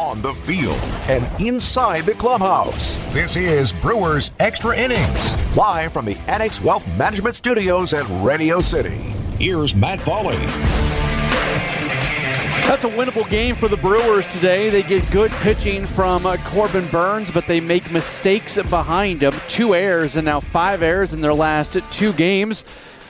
on the field, and inside the clubhouse. This is Brewers Extra Innings, live from the Annex Wealth Management Studios at Radio City. Here's Matt Pauley. That's a winnable game for the Brewers today. They get good pitching from uh, Corbin Burnes, but they make mistakes behind him. Two errors and now five errors in their last two games.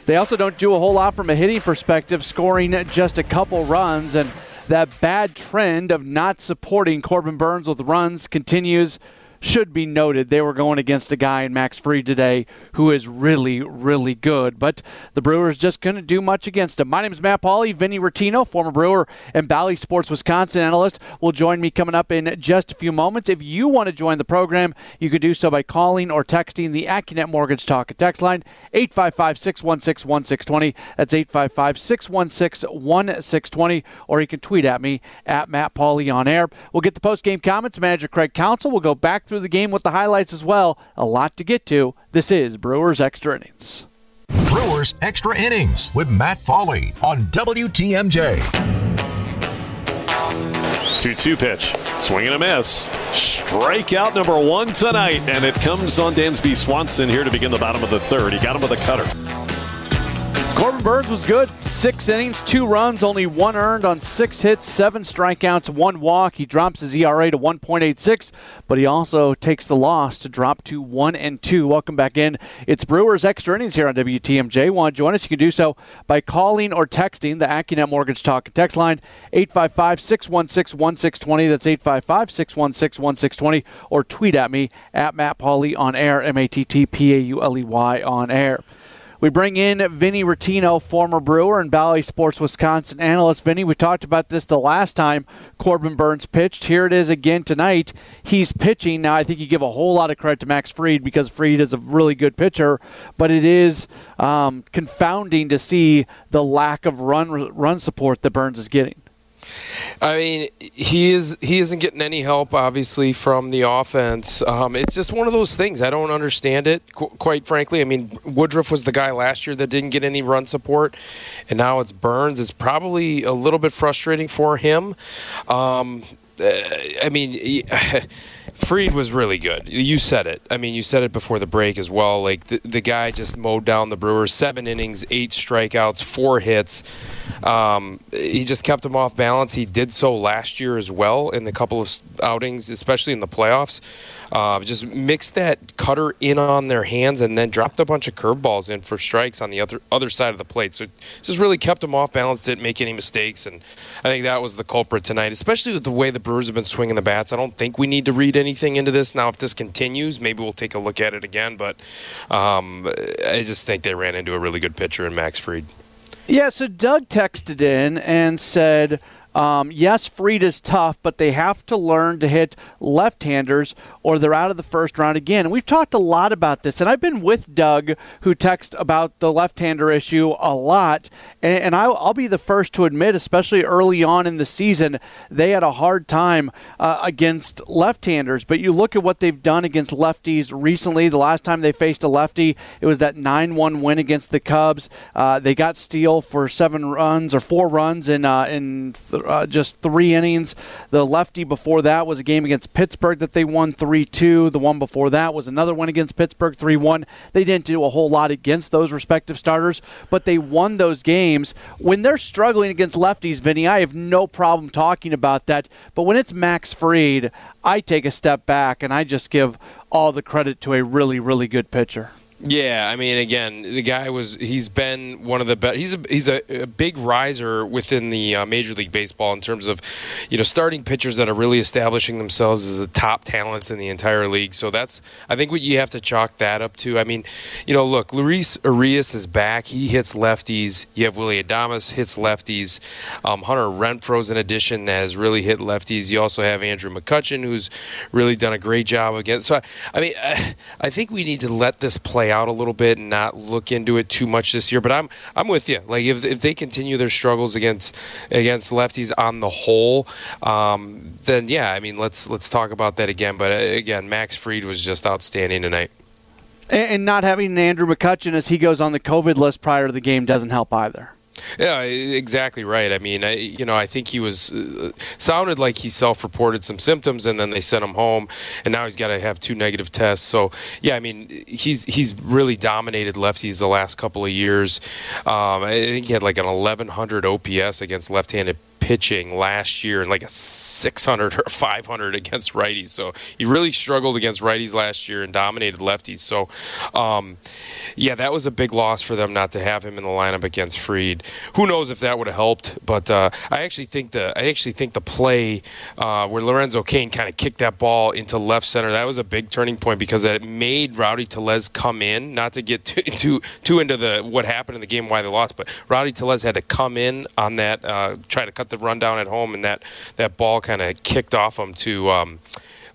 They also don't do a whole lot from a hitting perspective, scoring just a couple runs. And that bad trend of not supporting Corbin Burnes with runs continues should be noted. They were going against a guy in Max Fried today who is really, really good. But the Brewers just couldn't do much against him. My name is Matt Pauley. Vinny Rottino, former Brewer and Bally Sports Wisconsin analyst, will join me coming up in just a few moments. If you want to join the program, you could do so by calling or texting the AccuNet Mortgage Talk and Text line 855 616 1620. That's 855 616 1620. Or you can tweet at me at Matt Pauley on air. We'll get the post game comments. Manager Craig Counsell will go back through the game with the highlights as well. A lot to get to. This is Brewers Extra Innings. Brewers Extra Innings with Matt Pauley on WTMJ. 2 2 pitch. Swing and a miss. Strikeout number one tonight, and it comes on Dansby Swanson here to begin the bottom of the third. He got him with a cutter. Corbin Burnes was good. Six innings, two runs, only one earned on six hits, seven strikeouts, one walk. He drops his ERA to 1.86, but he also takes the loss to drop to one and two. Welcome back in. It's Brewers extra innings here on WTMJ. Want to join us? You can do so by calling or texting the AccuNet Mortgage Talk text line 855-616-1620. That's 855-616-1620. Or tweet at me at Matt Pauley on air. M A T T P A U L E Y on air. We bring in Vinny Rottino, former Brewer and Bally Sports Wisconsin analyst. Vinny, we talked about this the last time Corbin Burnes pitched. Here it is again tonight. He's pitching. Now, I think you give a whole lot of credit to Max Fried because Fried is a really good pitcher, but it is um, confounding to see the lack of run run support that Burnes is getting. I mean, he is he isn't getting any help, obviously, from the offense. Um, it's just one of those things. I don't understand it, qu- quite frankly. I mean, Woodruff was the guy last year that didn't get any run support, and now it's Burnes. It's probably a little bit frustrating for him. Um, uh, I mean. Fried was really good. You said it. I mean, you said it before the break as well. Like the, the guy just mowed down the Brewers. Seven innings, eight strikeouts, four hits. Um, he just kept them off balance. He did so last year as well in the couple of outings, especially in the playoffs. Uh, just mixed that cutter in on their hands and then dropped a bunch of curveballs in for strikes on the other other side of the plate. So just really kept them off balance, didn't make any mistakes, and I think that was the culprit tonight, especially with the way the Brewers have been swinging the bats. I don't think we need to read anything into this now. If this continues, maybe we'll take a look at it again. But um, I just think they ran into a really good pitcher in Max Fried. Yeah, so Doug texted in and said um, yes, Fried is tough, but they have to learn to hit left-handers or they're out of the first round again. And we've talked a lot about this, and I've been with Doug, who texts about the left-hander issue a lot. And, and I'll, I'll, be the first to admit, especially early on in the season, they had a hard time uh, against left-handers. But you look at what they've done against lefties recently. The last time they faced a lefty, it was that 9-1 win against the Cubs. Uh, they got Steele for seven runs or four runs in uh, in. Th- uh, just three innings. The lefty before that was a game against Pittsburgh that they won 3 2. The one before that was another one against Pittsburgh 3 1. They didn't do a whole lot against those respective starters, but they won those games. When they're struggling against lefties, Vinny, I have no problem talking about that. But when it's Max Fried, I take a step back and I just give all the credit to a really, really good pitcher. Yeah, I mean, again, the guy was—he's been one of the best. He's a he's a, a big riser within the uh, Major League Baseball in terms of, you know, starting pitchers that are really establishing themselves as the top talents in the entire league. So that's I think what you have to chalk that up to. I mean, you know, look, Luis Urias is back. He hits lefties. You have Willie Adames hits lefties. Um, Hunter Renfroe's an addition that has really hit lefties. You also have Andrew McCutchen, who's really done a great job again. So I, I mean, I, I think we need to let this play out a little bit and not look into it too much this year. But I'm I'm with you. Like if, if they continue their struggles against against lefties on the whole, um, then yeah, I mean let's let's talk about that again. But uh, again, Max Fried was just outstanding tonight. And not having Andrew McCutchen as he goes on the COVID list prior to the game doesn't help either. Yeah, exactly right. I mean, I, you know, I think he was uh, sounded like he self-reported some symptoms, and then they sent him home, and now he's got to have two negative tests. So, yeah, I mean, he's he's really dominated lefties the last couple of years. Um, I think he had like an 1100 OPS against left-handed pitching last year and like a 600 or 500 against righties. So he really struggled against righties last year and dominated lefties. So, um, yeah, that was a big loss for them not to have him in the lineup against Fried. Who knows if that would have helped? But uh, I actually think the I actually think the play uh, where Lorenzo Cain kind of kicked that ball into left center that was a big turning point because it made Rowdy Tellez come in. Not to get too too, too into the what happened in the game why they lost, but Rowdy Tellez had to come in on that uh, try to cut the rundown at home, and that that ball kind of kicked off him to. Um,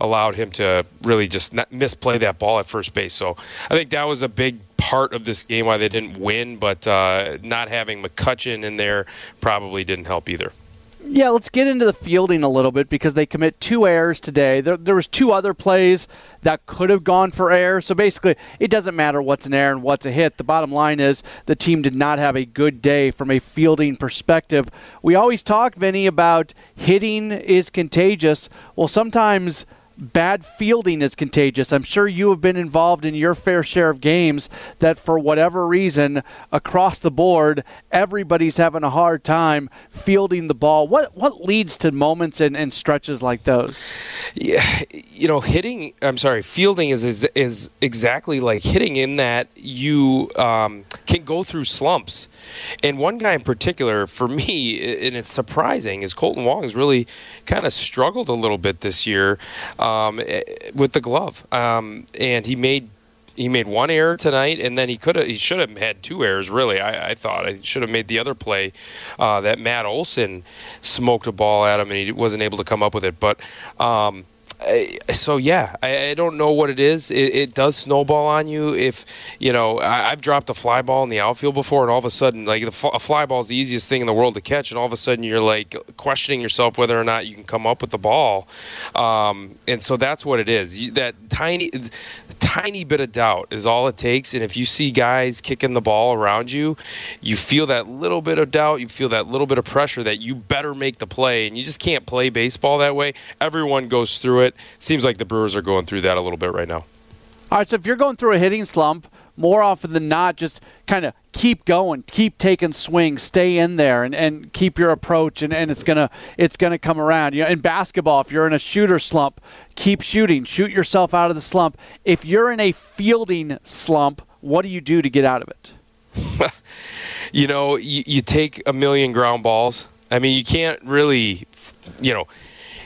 allowed him to really just misplay that ball at first base. So I think that was a big part of this game why they didn't win, but uh, not having McCutchen in there probably didn't help either. Yeah, let's get into the fielding a little bit because they commit two errors today. There, there was two other plays that could have gone for error. So basically, it doesn't matter what's an error and what's a hit. The bottom line is the team did not have a good day from a fielding perspective. We always talk, Vinny, about hitting is contagious. Well, sometimes bad fielding is contagious. I'm sure you have been involved in your fair share of games that, for whatever reason, across the board, everybody's having a hard time fielding the ball. What what leads to moments and, and stretches like those? Yeah, you know, hitting. I'm sorry, fielding is is, is exactly like hitting in that you um, can go through slumps. And one guy in particular, for me, and it's surprising, is Kolten Wong has really kind of struggled a little bit this year eh, with the glove, um, and he made he made one error tonight, and then he could have he should have had two errors. Really, I, I thought I should have made the other play uh, that Matt Olson smoked a ball at him, and he wasn't able to come up with it. But um, so yeah, I, I, don't know what it is. It, it, does snowball on you if you know. I, have dropped a fly ball in the outfield before, and all of a sudden, like the, a fly ball is the easiest thing in the world to catch, and all of a sudden you're like questioning yourself whether or not you can come up with the ball. Um, and so that's what it is. You, that tiny, tiny bit of doubt is all it takes. And if you see guys kicking the ball around you, you feel that little bit of doubt. You feel that little bit of pressure that you better make the play, and you just can't play baseball that way. Everyone goes through it. Seems like the Brewers are going through that a little bit right now. All right, so if you're going through a hitting slump, more often than not, just kind of keep going, keep taking swings, stay in there, and, and keep your approach, and, and it's gonna it's gonna come around. You know, in basketball, if you're in a shooter slump, keep shooting, shoot yourself out of the slump. If you're in a fielding slump, what do you do to get out of it? you know, you, you take a million ground balls. I mean, you can't really, you know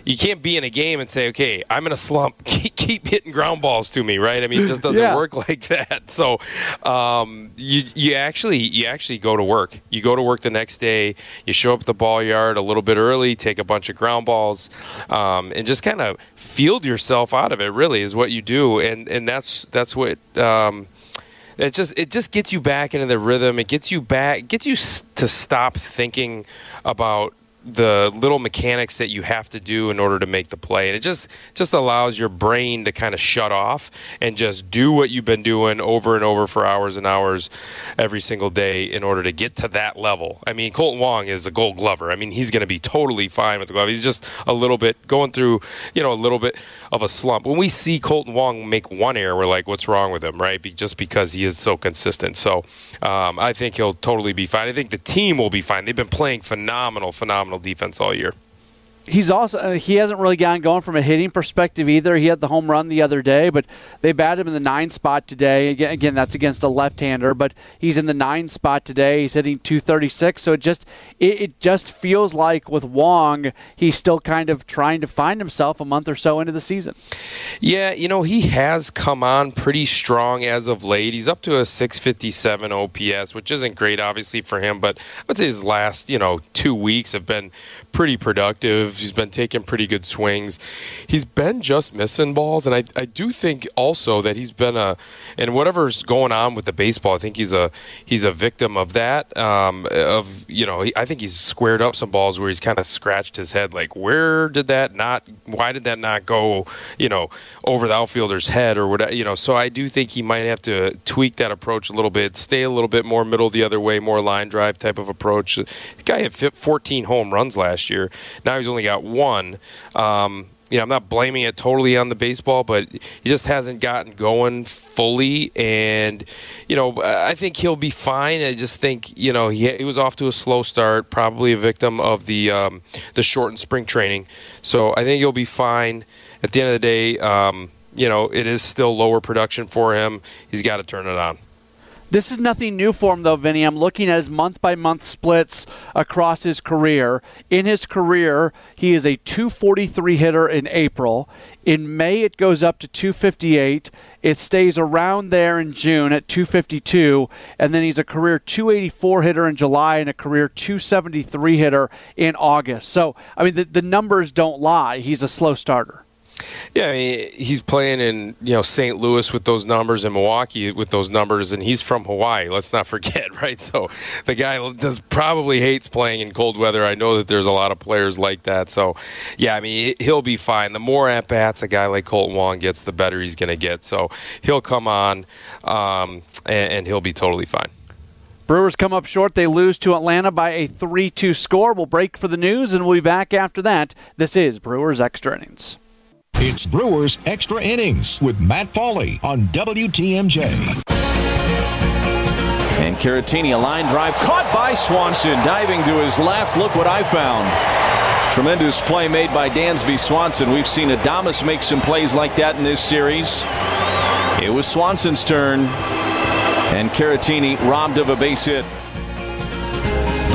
you can't be in a game and say, okay, I'm in a slump. Keep, keep hitting ground balls to me, right? I mean, it just doesn't yeah. work like that. So um, you you actually you actually go to work. You go to work the next day. You show up at the ball yard a little bit early, take a bunch of ground balls, um, and just kind of field yourself out of it. Really, is what you do, and and that's that's what. Um, it just it just gets you back into the rhythm. It gets you back, gets you to stop thinking about the little mechanics that you have to do in order to make the play. And it just just allows your brain to kind of shut off and just do what you've been doing over and over for hours and hours every single day in order to get to that level. I mean Kolten Wong is a gold glover. I mean he's going to be totally fine with the glove. He's just a little bit going through you know a little bit of a slump. When we see Kolten Wong make one error we're like what's wrong with him? Right? Just because he is so consistent. So um, i think he'll totally be fine. I think the team will be fine. They've been playing phenomenal phenomenal phenomenal defense all year he's also uh, he hasn't really gotten going from a hitting perspective either. He had the home run the other day, but they batted him in the nine spot today. Again, again that's against a left-hander, but he's in the nine spot today. He's hitting 236, so it just it, it just feels like with Wong, he's still kind of trying to find himself a month or so into the season. Yeah, you know he has come on pretty strong as of late. He's up to a 657 OPS, which isn't great, obviously for him, but I would say his last you know two weeks have been pretty productive. He's been taking pretty good swings. He's been just missing balls, and I, I do think also that he's been a and whatever's going on with the baseball, I think he's a he's a victim of that. Um, of you know, I think he's squared up some balls where he's kind of scratched his head, like where did that not why did that not go, you know, over the outfielder's head or whatever, you know? So I do think he might have to tweak that approach a little bit, stay a little bit more middle the other way, more line drive type of approach. The guy had 14 home runs last year. Now he's only got one. Um, you know, I'm not blaming it totally on the baseball, but he just hasn't gotten going fully. And, you know, I think he'll be fine. I just think, you know, he, he was off to a slow start, probably a victim of the um, the shortened spring training. So I think he'll be fine. At the end of the day, um, you know, it is still lower production for him. He's got to turn it on. This is nothing new for him, though, Vinny. I'm looking at his month by month splits across his career. In his career, he is a 243 hitter in April. In May, it goes up to 258. It stays around there in June at 252. And then he's a career 284 hitter in July and a career 273 hitter in August. So, I mean, the, the numbers don't lie. He's a slow starter. Yeah, I mean, he's playing in you know St. Louis with those numbers and Milwaukee with those numbers, and he's from Hawaii. Let's not forget, right? So the guy does probably hates playing in cold weather. I know that there's a lot of players like that. So yeah, I mean he'll be fine. The more at bats a guy like Kolten Wong gets, the better he's going to get. So he'll come on, um, and, and he'll be totally fine. Brewers come up short. They lose to Atlanta by a 3 2 score. We'll break for the news and we'll be back after that. This is Brewers Extra Innings. It's Brewers Extra Innings with Matt Pauley on WTMJ. And Caratini, a line drive caught by Swanson, diving to his left. Look what I found. Tremendous play made by Dansby Swanson. We've seen Adames make some plays like that in this series. It was Swanson's turn, and Caratini robbed of a base hit.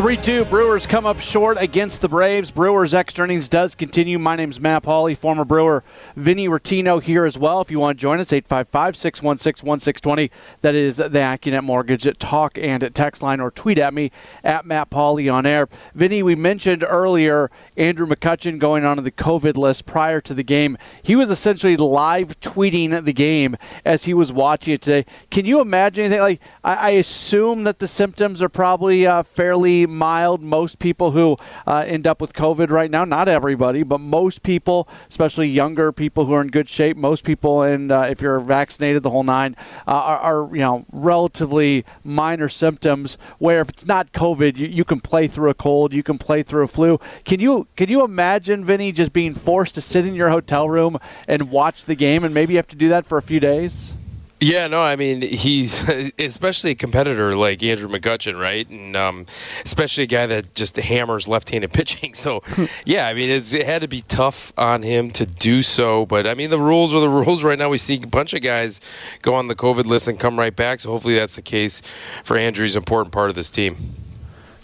3 2 Brewers come up short against the Braves. Brewers extra innings does continue. My name's Matt Pauley, former Brewer Vinny Rottino here as well. If you want to join us, 855 616 1620. That is the AccuNet Mortgage at talk and at text line or tweet at me at Matt Pauley on air. Vinny, we mentioned earlier Andrew McCutchen going onto the COVID list prior to the game. He was essentially live tweeting the game as he was watching it today. Can you imagine anything? Like, I, I assume that the symptoms are probably uh, fairly mild. Most people who uh, end up with COVID right now, not everybody, but most people, especially younger people who are in good shape, most people, and uh, if you're vaccinated, the whole nine, uh, are, are, you know relatively minor symptoms. Where if it's not COVID, you, you can play through a cold, you can play through a flu. Can you can you imagine Vinny just being forced to sit in your hotel room and watch the game, and maybe you have to do that for a few days? Yeah, no, I mean he's especially a competitor like Andrew McCutchen, right? And um, especially a guy that just hammers left-handed pitching. So, yeah, I mean it had to be tough on him to do so. But I mean the rules are the rules. Right now, we see a bunch of guys go on the COVID list and come right back. So hopefully that's the case for Andrew's important part of this team.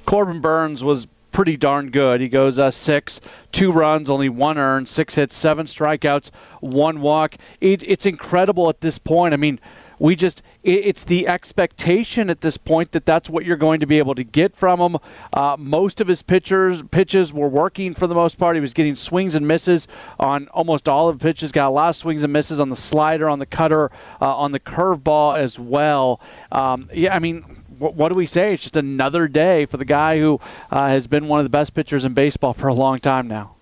Corbin Burnes was pretty darn good. He goes uh, six, two runs, only one earned, six hits, seven strikeouts, one walk. It, it's incredible at this point. I mean, we just it, it's the expectation at this point that that's what you're going to be able to get from him. Uh, most of his pitchers pitches were working for the most part. He was getting swings and misses on almost all of the pitches. Got a lot of swings and misses on the slider, on the cutter, uh, on the curveball as well. Um, yeah, I mean what do we say? It's just another day for the guy who uh, has been one of the best pitchers in baseball for a long time now.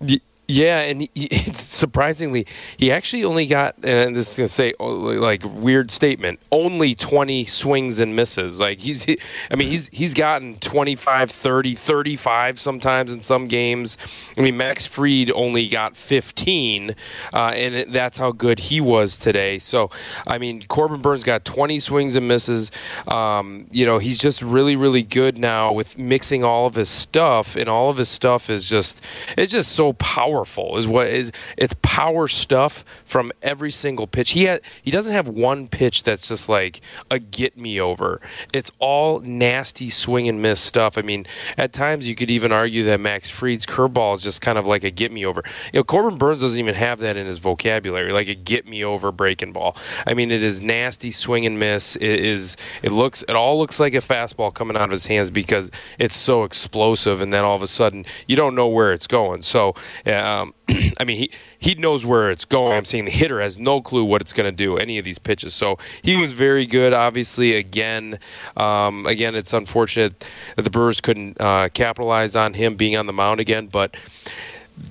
Yeah, and he, it's surprisingly, he actually only got, and this is gonna say oh, like weird statement, only 20 swings and misses. Like he's, I mean, he's he's gotten 25, 30, 35 sometimes in some games. I mean, Max Fried only got 15, uh, and that's how good he was today. So, I mean, Corbin Burnes got 20 swings and misses. Um, you know, he's just really, really good now with mixing all of his stuff, and all of his stuff is just, it's just so powerful powerful is what is it's power stuff from every single pitch. He had he doesn't have one pitch that's just like a get me over. It's all nasty swing and miss stuff. I mean, at times you could even argue that Max Fried's curveball is just kind of like a get me over. You know, Corbin Burnes doesn't even have that in his vocabulary, like a get me over breaking ball. I mean, it is nasty swing and miss. It is it looks it all looks like a fastball coming out of his hands because it's so explosive, and then all of a sudden you don't know where it's going. So. Uh, um, I mean, he he knows where it's going. I'm saying the hitter has no clue what it's going to do any of these pitches. So he was very good. Obviously, again, um, again, it's unfortunate that the Brewers couldn't uh, capitalize on him being on the mound again, but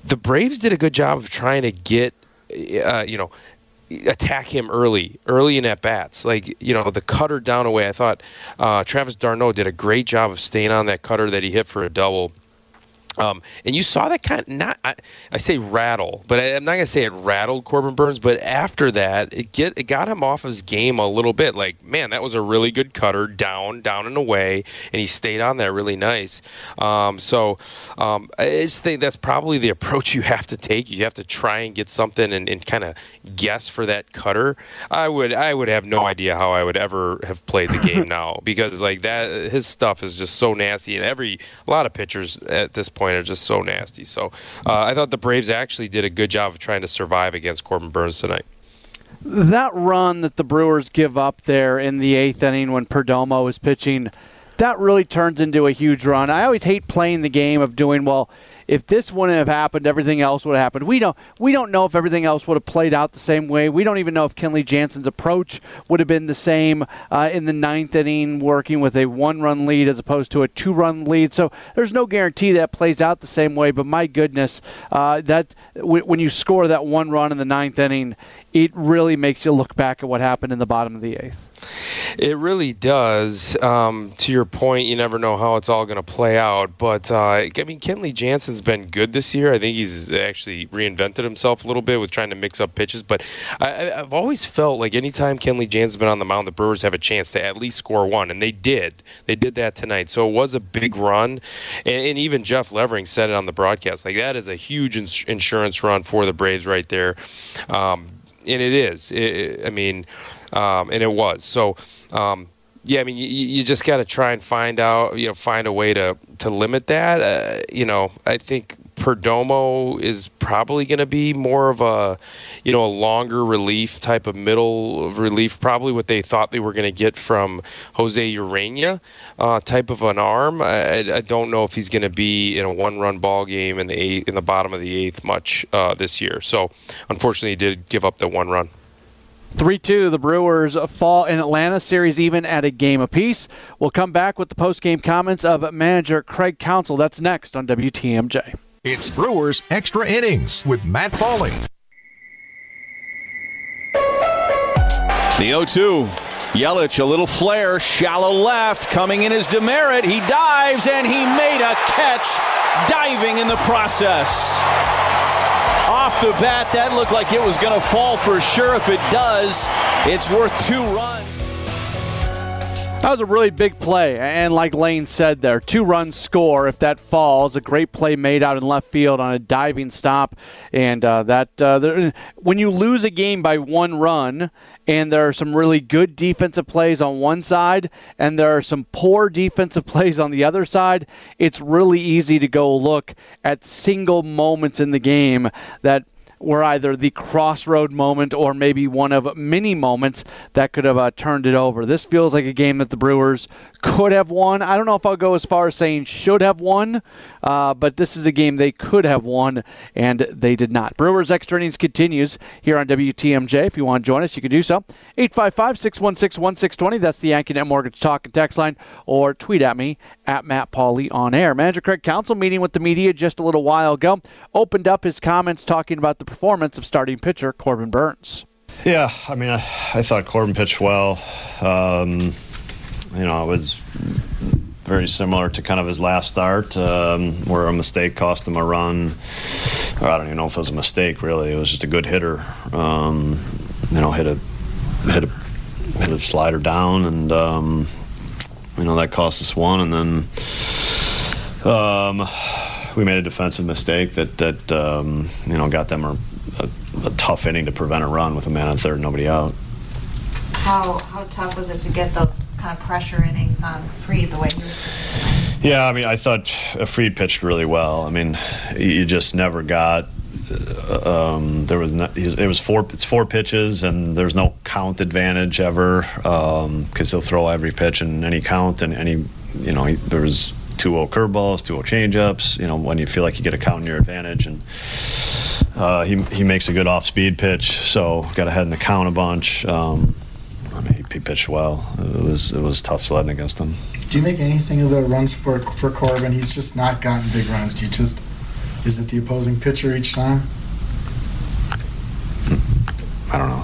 the Braves did a good job of trying to get, uh, you know, attack him early, early in at bats. Like you know, the cutter down away. I thought uh, Travis d'Arnaud did a great job of staying on that cutter that he hit for a double. Um, and you saw that kind of not I, I say rattle, but I, am not gonna say it rattled Corbin Burnes. But after that, it get it got him off his game a little bit. Like man, that was a really good cutter down, down and away, and he stayed on there really nice. Um, so um, I just think that's probably the approach you have to take. You have to try and get something and, and kind of guess for that cutter. I would I would have no idea how I would ever have played the game now because like that his stuff is just so nasty, and every a lot of pitchers at this point point are just so nasty. So uh, I thought the Braves actually did a good job of trying to survive against Corbin Burnes tonight. That run that the Brewers give up there in the eighth inning when Perdomo is pitching, that really turns into a huge run. I always hate playing the game of doing well if this wouldn't have happened, everything else would have happened. We don't we don't know if everything else would have played out the same way. We don't even know if Kenley Jansen's approach would have been the same uh, in the ninth inning, working with a one-run lead as opposed to a two-run lead. So there's no guarantee that plays out the same way. But my goodness, uh, that w- when you score that one run in the ninth inning, it really makes you look back at what happened in the bottom of the eighth. It really does. Um, to your point, you never know how it's all going to play out. But uh, I mean, Kenley Jansen's been good this year. I think he's actually reinvented himself a little bit with trying to mix up pitches. But I, have always felt like anytime Kenley Jansen's been on the mound, the Brewers have a chance to at least score one, and they did. They did that tonight. So it was a big run, and, and even Jeff Levering said it on the broadcast. Like that is a huge ins- insurance run for the Braves right there. Um, and it is. It, I mean, um, and it was. So, um, yeah, I mean, you, you just got to try and find out, you know, find a way to to limit that. Uh, you know, I think Perdomo is probably going to be more of a, you know, a longer relief type of middle of relief. Probably what they thought they were going to get from Jose Urena, uh, type of an arm. I, I don't know if he's going to be in a one-run ball game in the eighth, in the bottom of the eighth much uh, this year. So, unfortunately, he did give up the one run. 3 2, the Brewers fall in Atlanta series even at a game apiece. We'll come back with the post game comments of manager Craig Counsell. That's next on WTMJ. It's Brewers Extra Innings with Matt Pauley. The 0 2. Yelich, a little flare, shallow left, coming in as Demeritte. He dives and he made a catch, diving in the process off the bat, that looked like it was going to fall for sure. If it does, it's worth two runs. That was a really big play, and like Lane said there, two runs score if that falls. A great play made out in left field on a diving stop, and uh, that uh, there, when you lose a game by one run, and there are some really good defensive plays on one side, and there are some poor defensive plays on the other side, it's really easy to go look at single moments in the game that were either the crossroad moment or maybe one of many moments that could have uh, turned it over. This feels like a game that the Brewers could have won. I don't know if I'll go as far as saying should have won, uh, but this is a game they could have won, and they did not. Brewers Extra Innings continues here on WTMJ. If you want to join us, you can do so. 855 616 1620. That's the AccuNet Mortgage Talk and Text line, or tweet at me at Matt Pauley on air. Manager Craig Counsell meeting with the media just a little while ago opened up his comments talking about the performance of starting pitcher Corbin Burnes. Yeah, I mean, I, I thought Corbin pitched well. Um, you know, it was very similar to kind of his last start, um, where a mistake cost him a run. Or I don't even know if it was a mistake. Really, it was just a good hitter. Um, you know, hit a hit a hit a slider down, and um, you know that cost us one, and then um, we made a defensive mistake that that um, you know got them a, a, a tough inning to prevent a run with a man on third, nobody out. How how tough was it to get those kind of pressure innings on Fried the way he was pitching Yeah, I mean, I thought Fried pitched really well. I mean, you just never got. Uh, um, there was not, it was four it's four pitches and there's no count advantage ever because um, he'll throw every pitch in any count and any you know he, there was 2-0 curveballs 2-0 changeups you know when you feel like you get a count in your advantage and uh, he, he makes a good off speed pitch so got ahead in the count a bunch um, he pitched well. It was it was tough sledding against him. Do you make anything of the runs support for Corbin? He's just not gotten big runs. Do you just Is it the opposing pitcher each time? I don't know.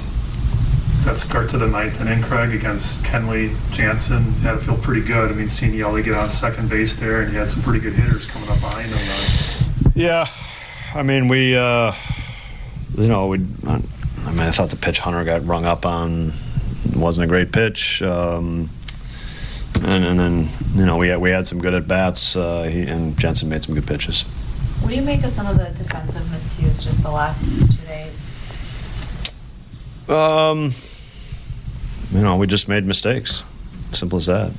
That start to the ninth inning, Craig, against Kenley Jansen had to feel pretty good. I mean, seeing Yelly get on second base there, and he had some pretty good hitters coming up behind him. Yeah, I mean we, uh, you know, we. I mean, I thought the pitch Hunter got rung up on wasn't a great pitch, um, and, and then you know we had we had some good at bats, uh, he, and Jansen made some good pitches. What do you make of some of the defensive miscues just the last two days? Um, you know, we just made mistakes. Simple as that.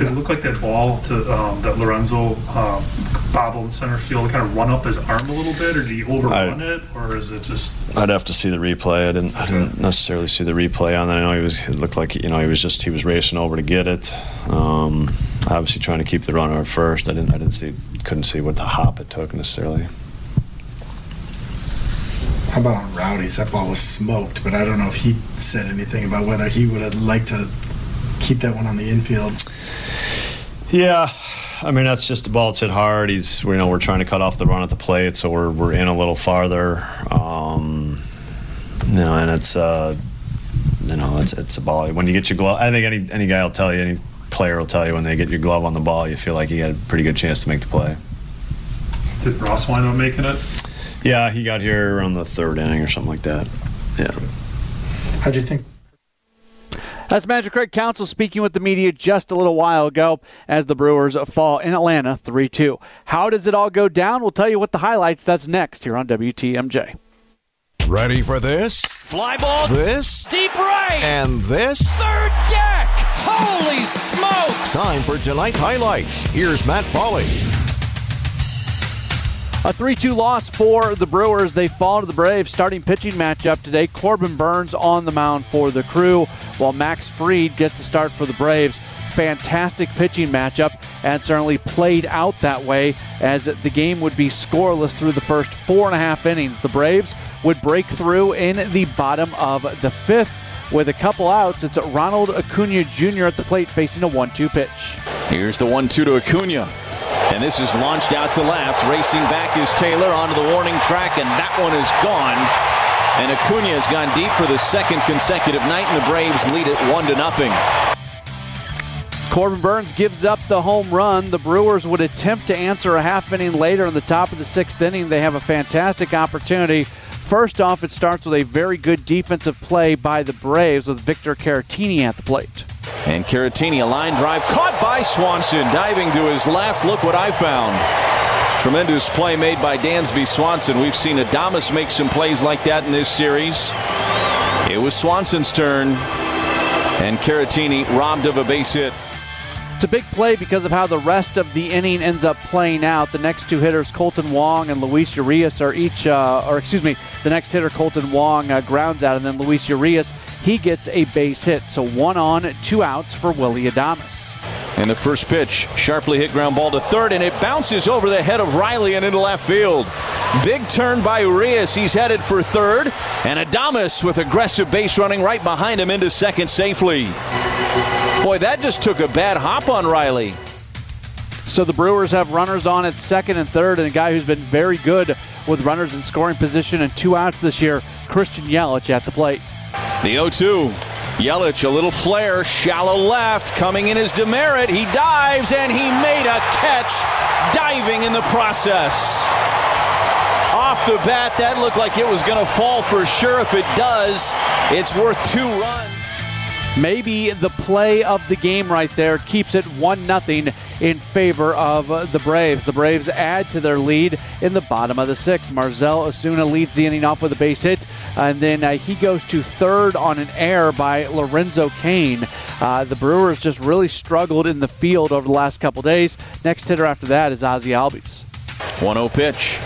Did it look like that ball to um, that Lorenzo um, bobbled in center field kind of run up his arm a little bit, or did he overrun it, or is it just? I'd have to see the replay. I didn't. I didn't necessarily see the replay on that. I know he was. It looked like you know he was just he was racing over to get it. Um, obviously trying to keep the runner at first. I didn't. I didn't see. Couldn't see what the hop it took necessarily. How about on Rowdy's? That ball was smoked, but I don't know if he said anything about whether he would have liked to keep that one on the infield. Yeah, I mean that's just the ball that's hit hard. He's you know we're trying to cut off the run at the plate, so we're we're in a little farther. Um, you know, and it's uh, you know it's it's a ball. When you get your glove, I think any any guy will tell you, any player will tell you when they get your glove on the ball, you feel like you had a pretty good chance to make the play. Did Ross wind up making it? Yeah, he got here around the third inning or something like that. Yeah. How'd you think? That's Magic Craig Counsell speaking with the media just a little while ago as the Brewers fall in Atlanta 3 2. How does it all go down? We'll tell you what the highlights that's next here on WTMJ. Ready for this? Fly ball. This? Deep right. And this? Third deck. Holy smokes. Time for tonight's highlights. Here's Matt Pauley. A 3 2 loss for the Brewers. They fall to the Braves. Starting pitching matchup today Corbin Burnes on the mound for the crew, while Max Fried gets the start for the Braves. Fantastic pitching matchup, and certainly played out that way as the game would be scoreless through the first four and a half innings. The Braves would break through in the bottom of the fifth. With a couple outs, it's Ronald Acuna Jr. at the plate facing a 1 2 pitch. Here's the 1 2 to Acuna. And this is launched out to left. Racing back is Taylor onto the warning track, and that one is gone. And Acuna has gone deep for the second consecutive night, and the Braves lead it one to nothing. Corbin Burnes gives up the home run. The Brewers would attempt to answer a half inning later in the top of the sixth inning. They have a fantastic opportunity. First off, it starts with a very good defensive play by the Braves with Victor Caratini at the plate. And Caratini, a line drive caught by Swanson, diving to his left. Look what I found. Tremendous play made by Dansby Swanson. We've seen Adames make some plays like that in this series. It was Swanson's turn, and Caratini robbed of a base hit. It's a big play because of how the rest of the inning ends up playing out. The next two hitters, Kolten Wong and Luis Urias, are each, uh, or excuse me, the next hitter, Kolten Wong, uh, grounds out, and then Luis Urias, he gets a base hit. So one on, two outs for Willie Adames. And the first pitch, sharply hit ground ball to third, and it bounces over the head of Riley and into left field. Big turn by Urias. He's headed for third, and Adames with aggressive base running right behind him into second safely. Boy, that just took a bad hop on Riley. So the Brewers have runners on at second and third, and a guy who's been very good with runners in scoring position and two outs this year, Christian Yelich at the plate. The 0 2. Yelich, a little flare, shallow left, coming in his Demeritte. He dives and he made a catch, diving in the process. Off the bat, that looked like it was going to fall for sure. If it does, it's worth two runs. Maybe the play of the game right there keeps it 1 0 in favor of the Braves. The Braves add to their lead in the bottom of the sixth. Marcell Ozuna leads the inning off with a base hit, and then uh, he goes to third on an error by Lorenzo Cain. Uh, the Brewers just really struggled in the field over the last couple days. Next hitter after that is Ozzy Albies. 1 0 pitch.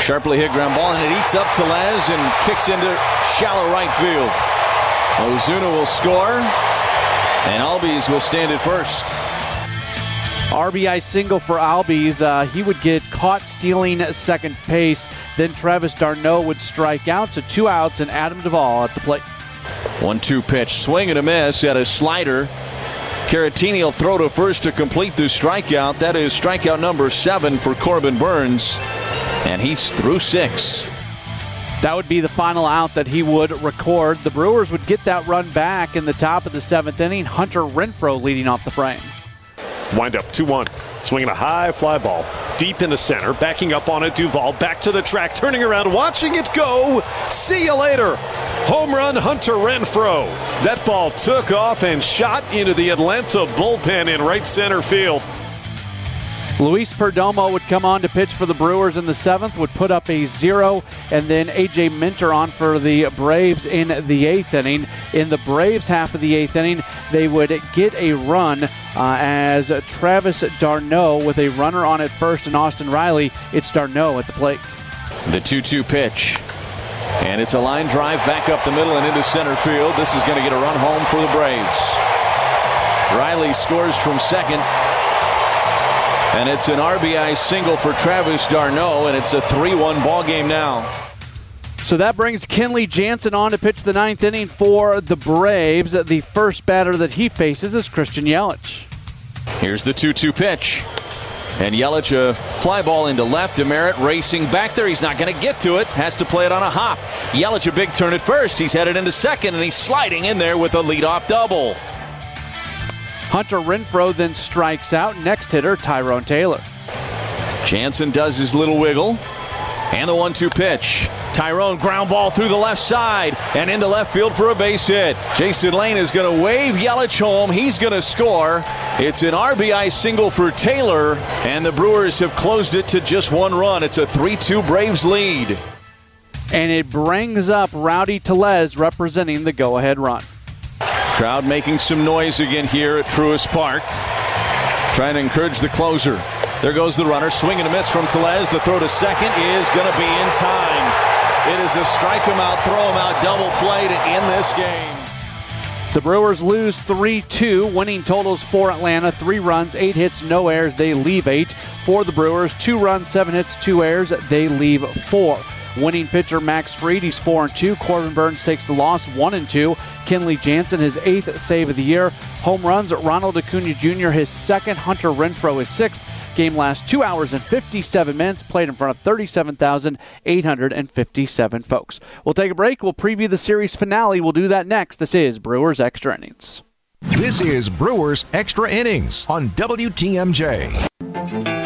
Sharply hit ground ball, and it eats up Tellez and kicks into shallow right field. Ozuna will score, and Albies will stand at first. RBI single for Albies. Uh, he would get caught stealing second base. Then Travis d'Arnaud would strike out. So two outs and Adam Duvall at the plate. 1 2 pitch. Swing and a miss at a slider. Caratini will throw to first to complete the strikeout. That is strikeout number seven for Corbin Burnes. And he's through six. That would be the final out that he would record. The Brewers would get that run back in the top of the seventh inning. Hunter Renfroe leading off the frame. Wind up 2 1. Swinging a high fly ball deep in the center. Backing up on it. Duvall back to the track. Turning around. Watching it go. See you later. Home run Hunter Renfroe. That ball took off and shot into the Atlanta bullpen in right center field. Luis Perdomo would come on to pitch for the Brewers in the seventh, would put up a zero, and then AJ Minter on for the Braves in the eighth inning. In the Braves half of the eighth inning, they would get a run uh, as Travis d'Arnaud with a runner on at first and Austin Riley. It's d'Arnaud at the plate. The 2 2 pitch. And it's a line drive back up the middle and into center field. This is going to get a run home for the Braves. Riley scores from second. And it's an RBI single for Travis d'Arnaud, and it's a 3 1 ball game now. So that brings Kenley Jansen on to pitch the ninth inning for the Braves. The first batter that he faces is Christian Yelich. Here's the 2 2 pitch. And Yelich, a fly ball into left. Demeritte racing back there. He's not going to get to it. Has to play it on a hop. Yelich, a big turn at first. He's headed into second, and he's sliding in there with a leadoff double. Hunter Renfroe then strikes out. Next hitter, Tyrone Taylor. Jansen does his little wiggle. And the 1 2 pitch. Tyrone ground ball through the left side and into left field for a base hit. Jason Lane is going to wave Yelich home. He's going to score. It's an RBI single for Taylor, and the Brewers have closed it to just one run. It's a 3 2 Braves lead. And it brings up Rowdy Tellez representing the go ahead run. Crowd making some noise again here at Truist Park. Trying to encourage the closer. There goes the runner. Swing and a miss from Tellez. The throw to second is going to be in time. It is a strike him out, throw him out, double play to end this game. The Brewers lose 3 2. Winning totals for Atlanta three runs, eight hits, no errors. They leave eight. For the Brewers, two runs, seven hits, two errors. They leave four. Winning pitcher Max Fried, he's four and two. Corbin Burnes takes the loss, one and two. Kenley Jansen, his eighth save of the year. Home runs, Ronald Acuna Jr., his second. Hunter Renfroe, his sixth. Game lasts two hours and 57 minutes, played in front of 37,857 folks. We'll take a break. We'll preview the series finale. We'll do that next. This is Brewers Extra Innings. This is Brewers Extra Innings on WTMJ.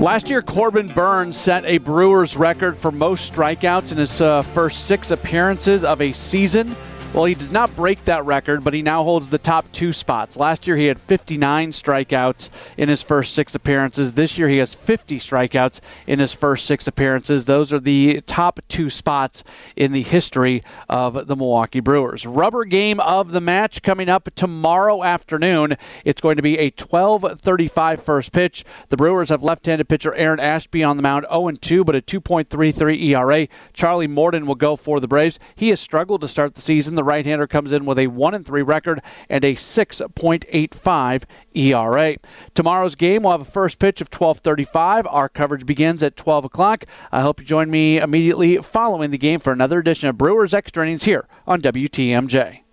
Last year, Corbin Burnes set a Brewers record for most strikeouts in his uh, first six appearances of a season. Well, he does not break that record, but he now holds the top two spots. Last year, he had 59 strikeouts in his first six appearances. This year, he has 50 strikeouts in his first six appearances. Those are the top two spots in the history of the Milwaukee Brewers. Rubber game of the match coming up tomorrow afternoon. It's going to be a 12:35 first pitch. The Brewers have left-handed pitcher Aaron Ashby on the mound, 0-2, but a 2.33 ERA. Charlie Morton will go for the Braves. He has struggled to start the season. The right-hander comes in with a 1 and 3 record and a 6.85 ERA. Tomorrow's game will have a first pitch of 12:35. Our coverage begins at 12 o'clock. I hope you join me immediately following the game for another edition of Brewers Extra Innings here on WTMJ.